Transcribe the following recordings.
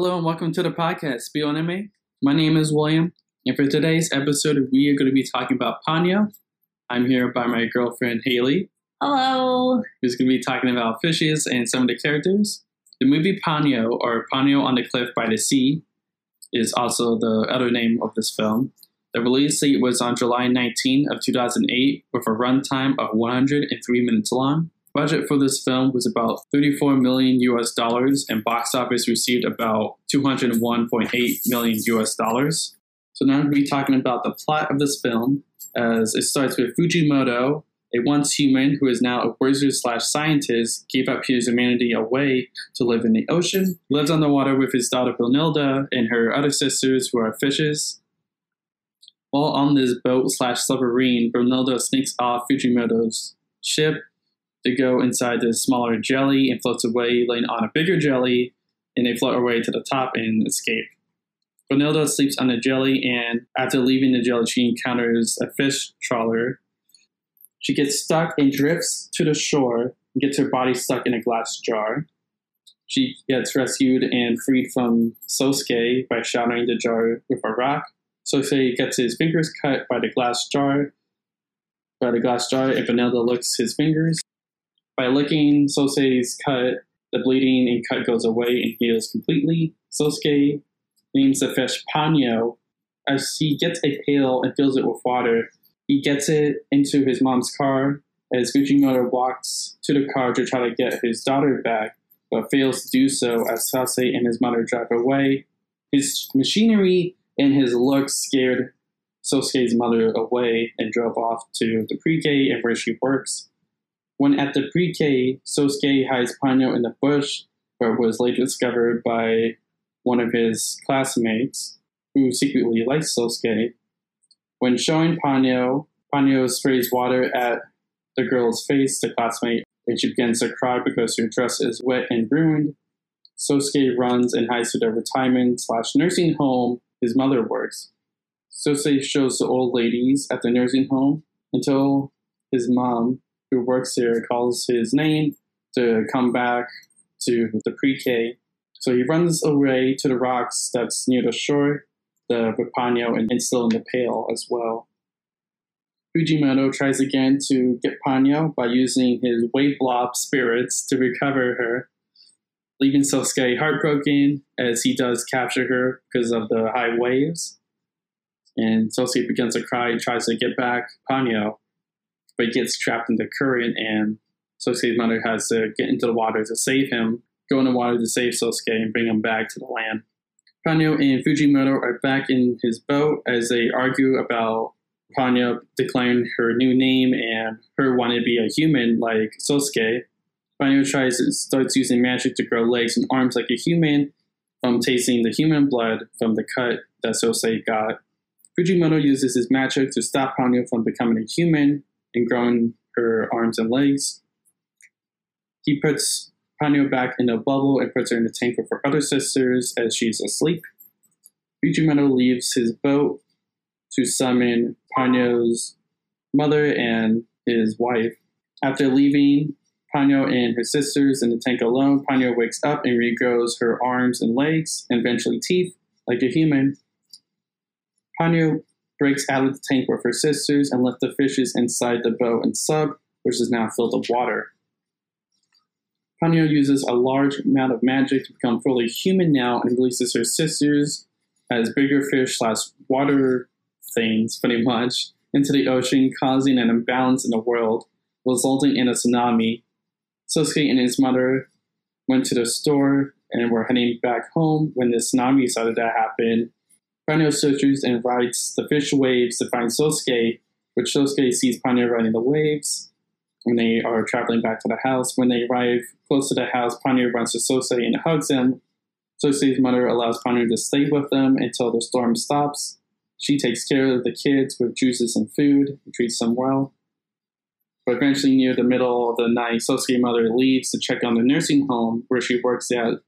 Hello and welcome to the podcast, Spiel Anime. My name is William, and for today's episode, we are going to be talking about Ponyo. I'm here by my girlfriend Haley, Hello. who's going to be talking about fishes and some of the characters. The movie Ponyo, or Ponyo on the Cliff by the Sea, is also the other name of this film. The release date was on July 19 of 2008, with a runtime of 103 minutes long. Budget for this film was about 34 million US dollars, and box office received about 201.8 million US dollars. So now we'll be talking about the plot of this film, as it starts with Fujimoto, a once human who is now a wizard slash scientist, gave up his humanity away to live in the ocean, lives on the water with his daughter Brunilda and her other sisters who are fishes. While on this boat slash submarine, Brunilda sneaks off Fujimoto's ship to go inside the smaller jelly and floats away, laying on a bigger jelly, and they float away to the top and escape. Brunilda sleeps on the jelly, and after leaving the jelly, she encounters a fish trawler she gets stuck and drifts to the shore and gets her body stuck in a glass jar. She gets rescued and freed from Sosuke by shattering the jar with a rock. Sosuke gets his fingers cut by the glass jar. By the glass jar, and Vanilla licks his fingers. By licking Sosuke's cut, the bleeding and cut goes away and heals completely. Sosuke names the fish Ponyo. As he gets a pail and fills it with water, he gets it into his mom's car as Fujimoto walks to the car to try to get his daughter back, but fails to do so as Sase and his mother drive away. His machinery and his looks scared Sosuke's mother away and drove off to the pre-K and where she works. When at the pre-K, Sosuke hides Ponyo in the bush, but was later discovered by one of his classmates who secretly likes Sosuke. When showing Ponyo, Ponyo sprays water at the girl's face, the classmate, and she begins to cry because her dress is wet and ruined. Sosuke runs and hides to the retirement slash nursing home his mother works. Sosuke shows the old ladies at the nursing home until his mom, who works here calls his name to come back to the pre-K. So he runs away to the rocks that's near the shore the Ponyo and, still in the pail as well. Fujimoto tries again to get Ponyo by using his wave blob spirits to recover her, leaving Sosuke heartbroken as he does capture her because of the high waves. And Sosuke begins to cry and tries to get back Ponyo, but he gets trapped in the current, and Sosuke's mother has to get into the water to save him, go in the water to save Sosuke and bring him back to the land. Ponyo and Fujimoto are back in his boat as they argue about Ponyo declaring her new name and her wanting to be a human like Sosuke. Ponyo tries starts using magic to grow legs and arms like a human from tasting the human blood from the cut that Sosuke got. Fujimoto uses his magic to stop Ponyo from becoming a human and growing her arms and legs. He puts Ponyo back in a bubble and puts her in a tank with her other sisters as she's asleep. Fujimoto leaves his boat to summon Ponyo's mother and his wife. After leaving Ponyo and her sisters in the tank alone, Ponyo wakes up and regrows her arms and legs and eventually teeth like a human. Ponyo breaks out of the tank with her sisters and left the fishes inside the boat and sub, which is now filled with water. Ponyo uses a large amount of magic to become fully human now and releases her sisters as bigger fish slash water things, pretty much, into the ocean, causing an imbalance in the world, resulting in a tsunami. Sosuke and his mother went to the store and were heading back home when the tsunami started to happen. Ponyo searches and rides the fish waves to find Sosuke, which Sosuke sees Ponyo riding the waves when they are traveling back to the house. When they arrive close to the house, Ponyo runs to Sosuke and hugs him. Sosuke's mother allows Ponyo to stay with them until the storm stops. She takes care of the kids with juices and food and treats them well. But eventually, near the middle of the night, Sosuke's mother leaves to check on the nursing home where she works at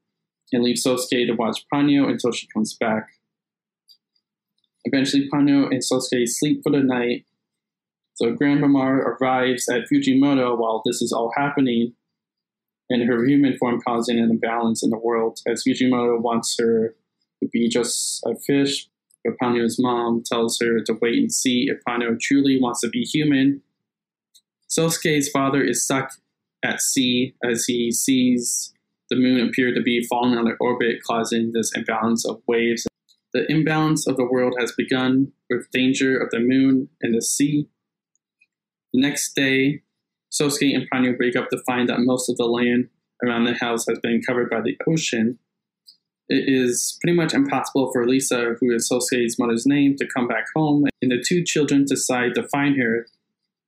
and leaves Sosuke to watch Ponyo until she comes back. Eventually, Ponyo and Sosuke sleep for the night. So Gran Mamare arrives at Fujimoto while this is all happening and her human form causing an imbalance in the world as Fujimoto wants her to be just a fish. But Ponyo's mom tells her to wait and see if Ponyo truly wants to be human. Sosuke's father is stuck at sea as he sees the moon appear to be falling out of orbit, causing this imbalance of waves. The imbalance of the world has begun with danger of the moon and the sea. The next day, Sosuke and Ponyo wake up to find that most of the land around the house has been covered by the ocean. It is pretty much impossible for Lisa, who is Sosuke's mother's name, to come back home, and the two children decide to find her.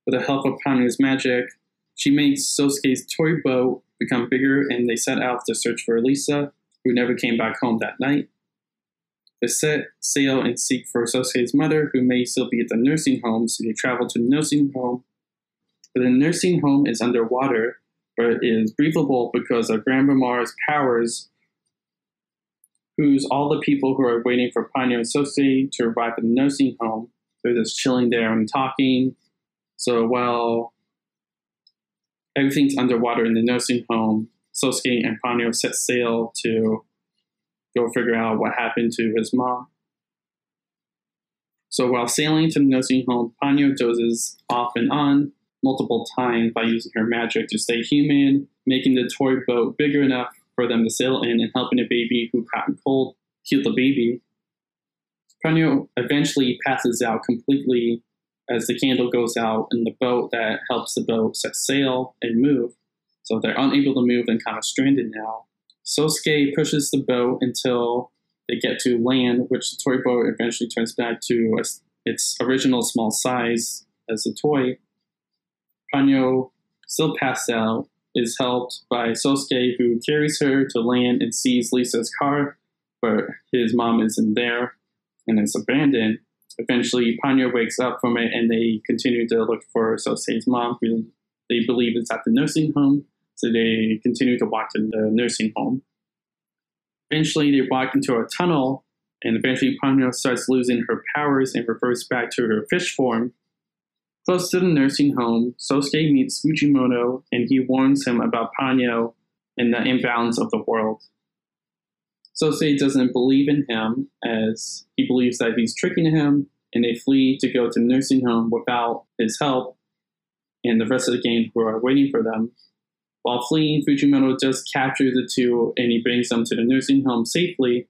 With the help of Ponyo's magic, she makes Sosuke's toy boat become bigger, and they set out to search for Lisa, who never came back home that night. Set sail and seek for Sosuke's mother, who may still be at the nursing home, so they travel to the nursing home. But the nursing home is underwater, but is breathable because of Gran Mamare's powers, who's all the people who are waiting for Ponyo and Sosuke to arrive at the nursing home. They're just chilling there and talking. So while everything's underwater in the nursing home, Sosuke and Ponyo set sail to go figure out what happened to his mom. So while sailing to the nursing home, Ponyo dozes off and on multiple times by using her magic to stay human, making the toy boat bigger enough for them to sail in and helping a baby who caught cold heal the baby. Ponyo eventually passes out completely as the candle goes out in the boat that helps the boat set sail and move. So they're unable to move and kind of stranded now. Sosuke pushes the boat until they get to land, which the toy boat eventually turns back to its original small size as a toy. Ponyo, still passed out, is helped by Sosuke, who carries her to land and sees Lisa's car, but his mom isn't there and it's abandoned. Eventually, Ponyo wakes up from it and they continue to look for Sosuke's mom, who they believe is at the nursing home. So they continue to walk to the nursing home. Eventually, they walk into a tunnel, and eventually, Ponyo starts losing her powers and reverts back to her fish form. Close to the nursing home, Sosuke meets Fujimoto and he warns him about Ponyo and the imbalance of the world. Sosuke doesn't believe in him as he believes that he's tricking him, and they flee to go to the nursing home without his help and the rest of the gang who are waiting for them. While fleeing, Fujimoto does capture the two and he brings them to the nursing home safely.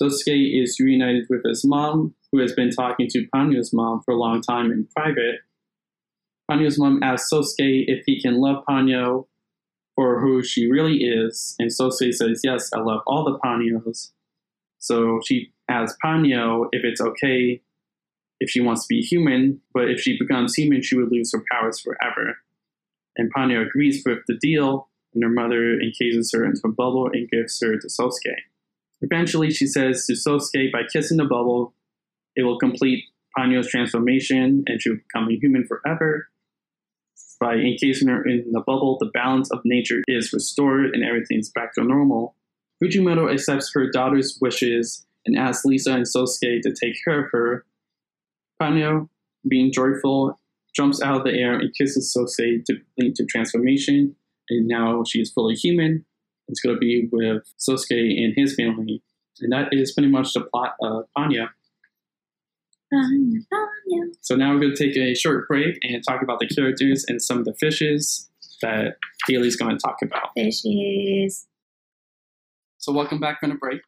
Sosuke is reunited with his mom, who has been talking to Ponyo's mom for a long time in private. Ponyo's mom asks Sosuke if he can love Ponyo for who she really is, and Sosuke says, Yes, I love all the Ponyos. So she asks Ponyo if it's okay if she wants to be human, but if she becomes human, she would lose her powers forever. And Ponyo agrees with the deal, and her mother encases her into a bubble and gives her to Sosuke. Eventually, she says to Sosuke, by kissing the bubble, it will complete Ponyo's transformation and she'll become a human forever. By encasing her in the bubble, the balance of nature is restored and everything's back to normal. Fujimoto accepts her daughter's wishes and asks Lisa and Sosuke to take care of her. Ponyo, being joyful, jumps out of the air and kisses Sosuke to link to transformation, and now she is fully human. It's going to be with Sosuke and his family. And that is pretty much the plot of Ponyo. So now we're going to take a short break and talk about the characters and some of the fishes that Haley's going to talk about. Fishes. So welcome back from the break.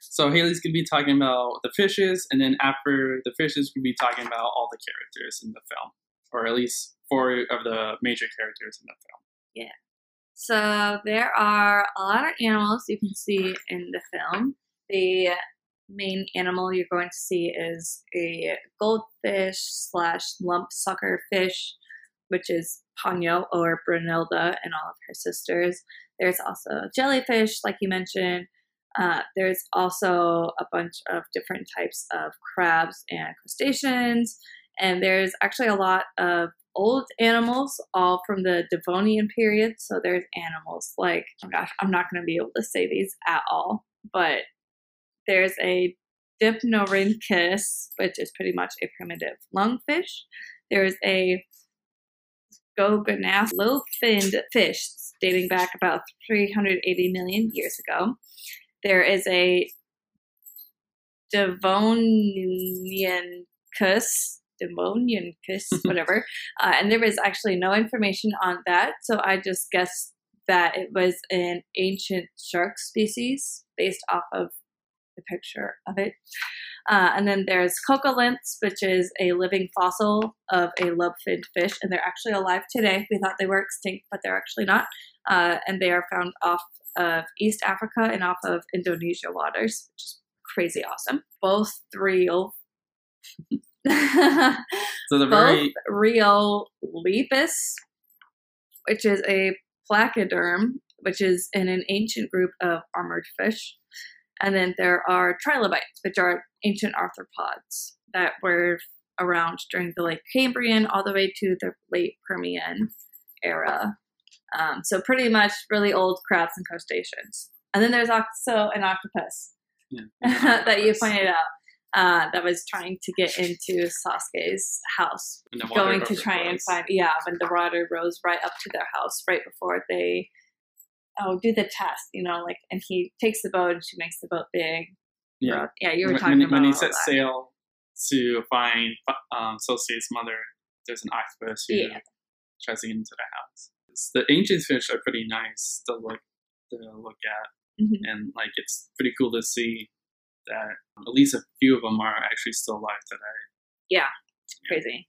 So Haley's going to be talking about the fishes, and then after the fishes, we'll be talking about all the characters in the film, or at least four of the major characters in the film. Yeah. So there are a lot of animals you can see in the film. The main animal you're going to see is a goldfish slash lump sucker fish, which is Ponyo or Brunilda and all of her sisters. There's also jellyfish, like you mentioned. Uh, there's also a bunch of different types of crabs and crustaceans, and there's actually a lot of old animals, all from the Devonian period. So there's animals like, oh gosh, I'm not going to be able to say these at all, but there's a Dipnorhynchus, which is pretty much a primitive lungfish. There's a Scogonaph low-finned fish, dating back about 380 million years ago. There is a Devoniancus, Devoniancus, whatever, uh, and there is actually no information on that. So I just guessed that it was an ancient shark species based off of the picture of it. Uh, and then there's Cocolinthes, which is a living fossil of a lobe-finned fish, and they're actually alive today. We thought they were extinct, but they're actually not. Uh, and they are found off of East Africa and off of Indonesia waters, which is crazy awesome. Both real. So the very Rio lepus, which is a placoderm, which is in an ancient group of armored fish. And then there are trilobites, which are ancient arthropods that were around during the late Cambrian all the way to the late Permian era. Um, so pretty much really old crabs and crustaceans. And then there's also an octopus yeah, that you pointed out uh, that was trying to get into Sasuke's house going to try and find yeah when the water rose right up to their house right before they oh do the test you know like and he takes the boat and she makes the boat big Yeah, yeah you were talking when, about when he set that. sail to find um, Sosei's mother, there's an octopus who Yeah. tries to get into the house. The ancient fish are pretty nice to look to look at, Mhm. and like it's pretty cool to see that um, at least a few of them are actually still alive today. Yeah. Crazy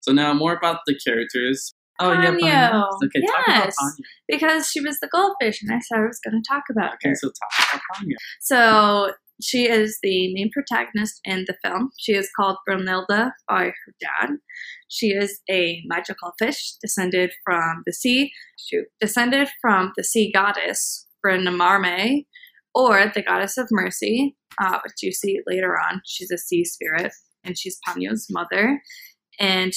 So now more about the characters. Oh yeah, Ponyo. Ponyo. Okay, talk about Yes. Ponyo. because she was the goldfish and I said I was going to talk about Okay, her so talk about Ponyo. So she is the main protagonist in the film. She is called Brunilda by her dad. She is a magical fish descended from the sea, shoot, descended from the sea goddess Brinamarme, or the goddess of mercy, uh, which you see later on. She's a sea spirit, and she's Ponyo's mother. And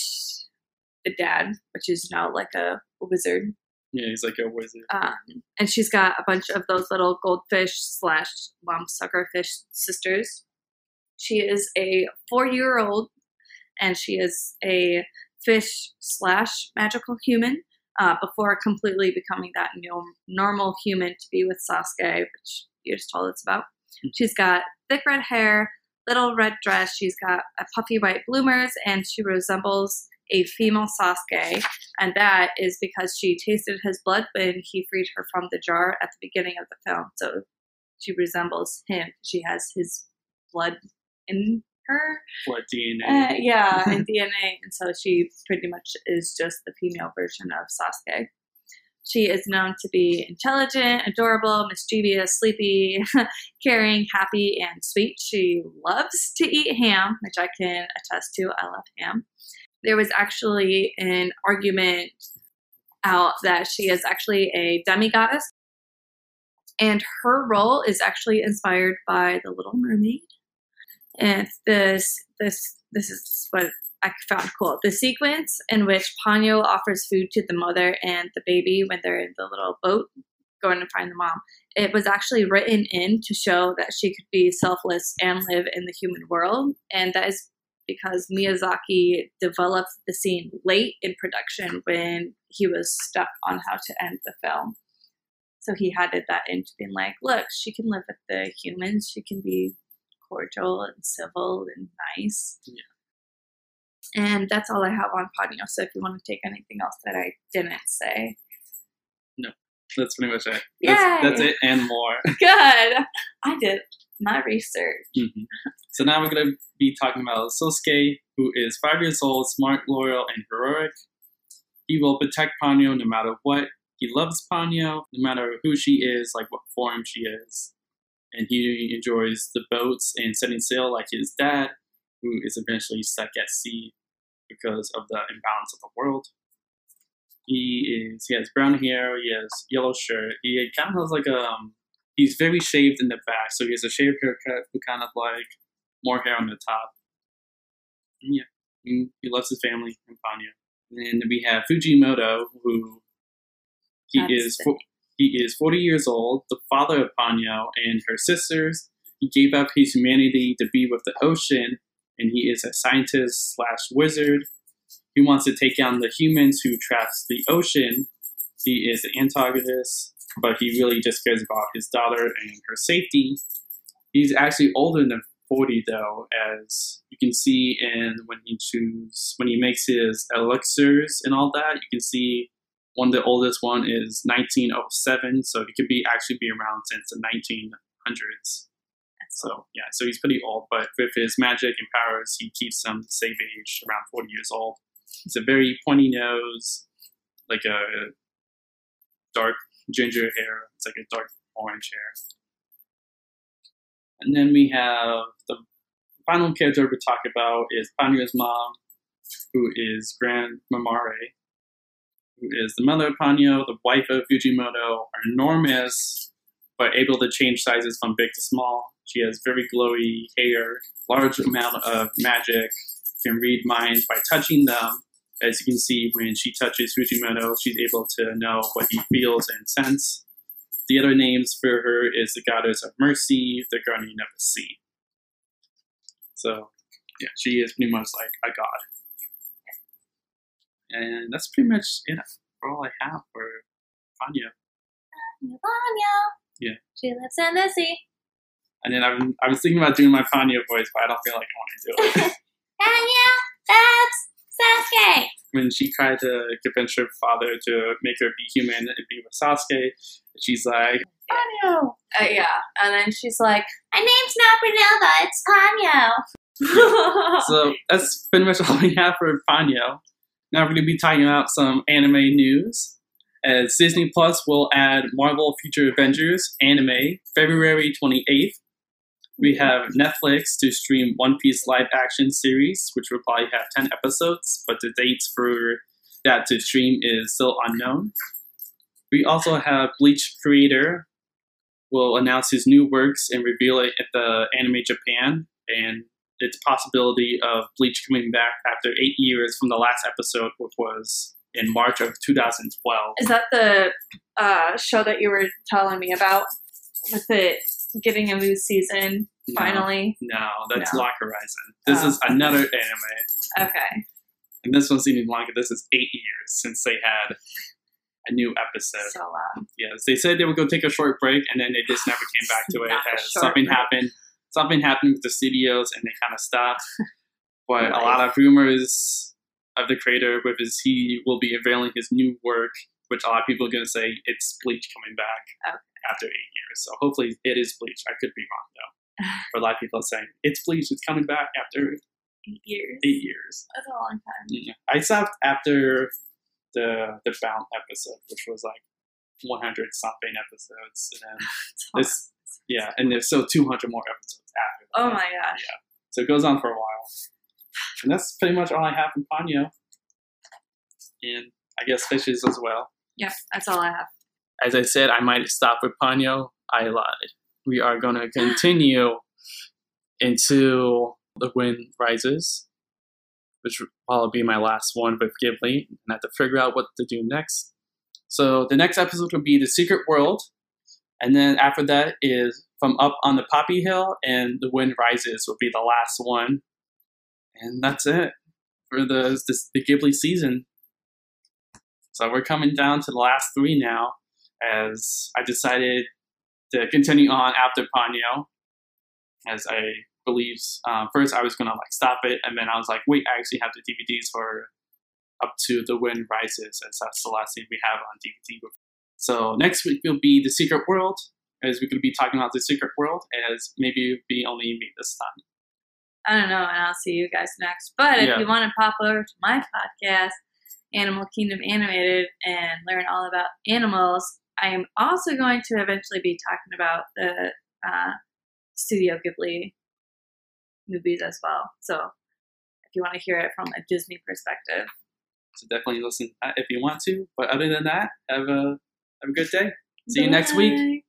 the dad, which is now like a wizard, Yeah, he's like a wizard. um, and she's got a bunch of those little goldfish slash lump suckerfish sisters. She is a four year old, and she is a fish slash magical human. Uh, before completely becoming that new normal human to be with Sasuke, which you just told us about. She's got thick red hair, little red dress. She's got a puffy white bloomers, and she resembles a female Sasuke and that is because she tasted his blood when he freed her from the jar at the beginning of the film. So she resembles him. She has his blood in her. Blood DNA. Uh, yeah, and DNA. And so she pretty much is just the female version of Sasuke. She is known to be intelligent, adorable, mischievous, sleepy, caring, happy, and sweet. She loves to eat ham, which I can attest to. I love ham. There was actually an argument out that she is actually a demigoddess, and her role is actually inspired by the Little Mermaid. And this this this is what I found cool. The sequence in which Ponyo offers food to the mother and the baby when they're in the little boat going to find the mom. It was actually written in to show that she could be selfless and live in the human world. And that is because Miyazaki developed the scene late in production when he was stuck on how to end the film. So he added that into being like, look, she can live with the humans. She can be cordial and civil and nice. Yeah. And that's all I have on Ponyo. So if you want to take anything else that I didn't say, No, That's pretty much it. Yay! That's, that's it and more. good. I did my research. Mhm. So now we're going to be talking about Sosuke, who is five years old, smart, loyal, and heroic. He will protect Ponyo no matter what. He loves Ponyo no matter who she is, like what form she is. And he enjoys the boats and setting sail like his dad, who is eventually stuck at sea because of the imbalance of the world. He is he has brown hair, he has yellow shirt, he kind of has like a um, he's very shaved in the back, so he has a shaved haircut with kind of like more hair on the top. And yeah, and he loves his family and Ponyo. And then we have Fujimoto, who he That's is fo- he is forty years old, the father of Ponyo and her sisters. He gave up his humanity to be with the ocean, and he is a scientist slash wizard. He wants to take down the humans who traps the ocean he is the antagonist, but he really just cares about his daughter and her safety. He's actually older than 40 though, as you can see in when he choose when he makes his elixirs and all that. You can see one of the oldest one is 1907, so he could be actually be around since the 1900s. So yeah, so he's pretty old, but with his magic and powers, he keeps them the same age, around 40 years old. He's a very pointy nose, like a dark ginger hair. It's like a dark orange hair. And then we have the final character we talk about is Ponyo's mom, who is Gran Mamare, who is the mother of Ponyo, the wife of Fujimoto, are enormous, but able to change sizes from big to small. She has very glowy hair, large amount of magic, can read minds by touching them. As you can see, when she touches Fujimoto, she's able to know what he feels and sense. The other names for her is the goddess of mercy, the guardian of the sea. So, yeah, she is pretty much like a god. And that's pretty much it for all I have for Ponyo. Ponyo. Yeah. She lives in the sea. And then I, was- I was thinking about doing my Ponyo voice, but I don't feel like I want to do it. Ponyo, that's Sasuke. when she tried to convince her father to make her be human and be with Sasuke, she's like, Ponyo! Uh, yeah, and then she's like, "My name's not Brunilda, it's Ponyo." So that's pretty much all we have for Ponyo. Now we're going to be talking about some anime news. As Disney Plus will add Marvel Future Avengers anime February 28th. We have Netflix to stream One Piece live action series, which will probably have 10 episodes, but the dates for that to stream is still unknown. We also have Bleach creator will announce his new works and reveal it at the Anime Japan and its possibility of Bleach coming back after eight years from the last episode, which was in March of 2012. Is that the uh, show that you were telling me about with it getting a new season finally? No, that's No. Log Horizon. This Oh. is another anime, Okay. and this one's even longer. This is eight years since they had a new episode. So long. Yes, they said they would go take a short break, and then they just never came back to it. Not a as short something break. happened. Something happened with the studios, and they kind of stopped. But a lot of rumors of the creator with his he will be unveiling his new work, which a lot of people are going to say it's Bleach coming back Okay. after eight years. So hopefully it is Bleach. I could be wrong though. But a lot of people are saying it's Bleach. It's coming back after Eight years. eight years. That's a long time. Yeah. I stopped after the the Bount episode, which was like 100 something episodes, and then this yeah, and there's still 200 more episodes after. that. Oh my gosh. Yeah. So it goes on for a while, and that's pretty much all I have from Ponyo, and I guess fishes as well. Yep, that's all I have. As I said, I might stop with Ponyo. I lied. We are going to continue until the wind rises, which will probably be my last one with Ghibli, and I have to figure out what to do next. So the next episode will be the Secret World, and then after that is from Up on the Poppy Hill, and the Wind Rises will be the last one, and that's it for the the Ghibli season. So we're coming down to the last three now, as I decided to continue on after Ponyo, as I believe um, first I was gonna like stop it, and then I was like, wait, I actually have the DVDs for up to the Wind Rises, as that's the last thing we have on DVD. So next week will be the Secret World, as we're gonna be talking about the Secret World, as maybe it'll be only me this time. I don't know, and I'll see you guys next. But if Yeah. you want to pop over to my podcast, Animal Kingdom Animated, and learn all about animals, I am also going to eventually be talking about the uh, Studio Ghibli movies as well. So if you want to hear it from a Disney perspective, So definitely listen to that if you want to. But other than that, have a have a good day. See you next week. Bye.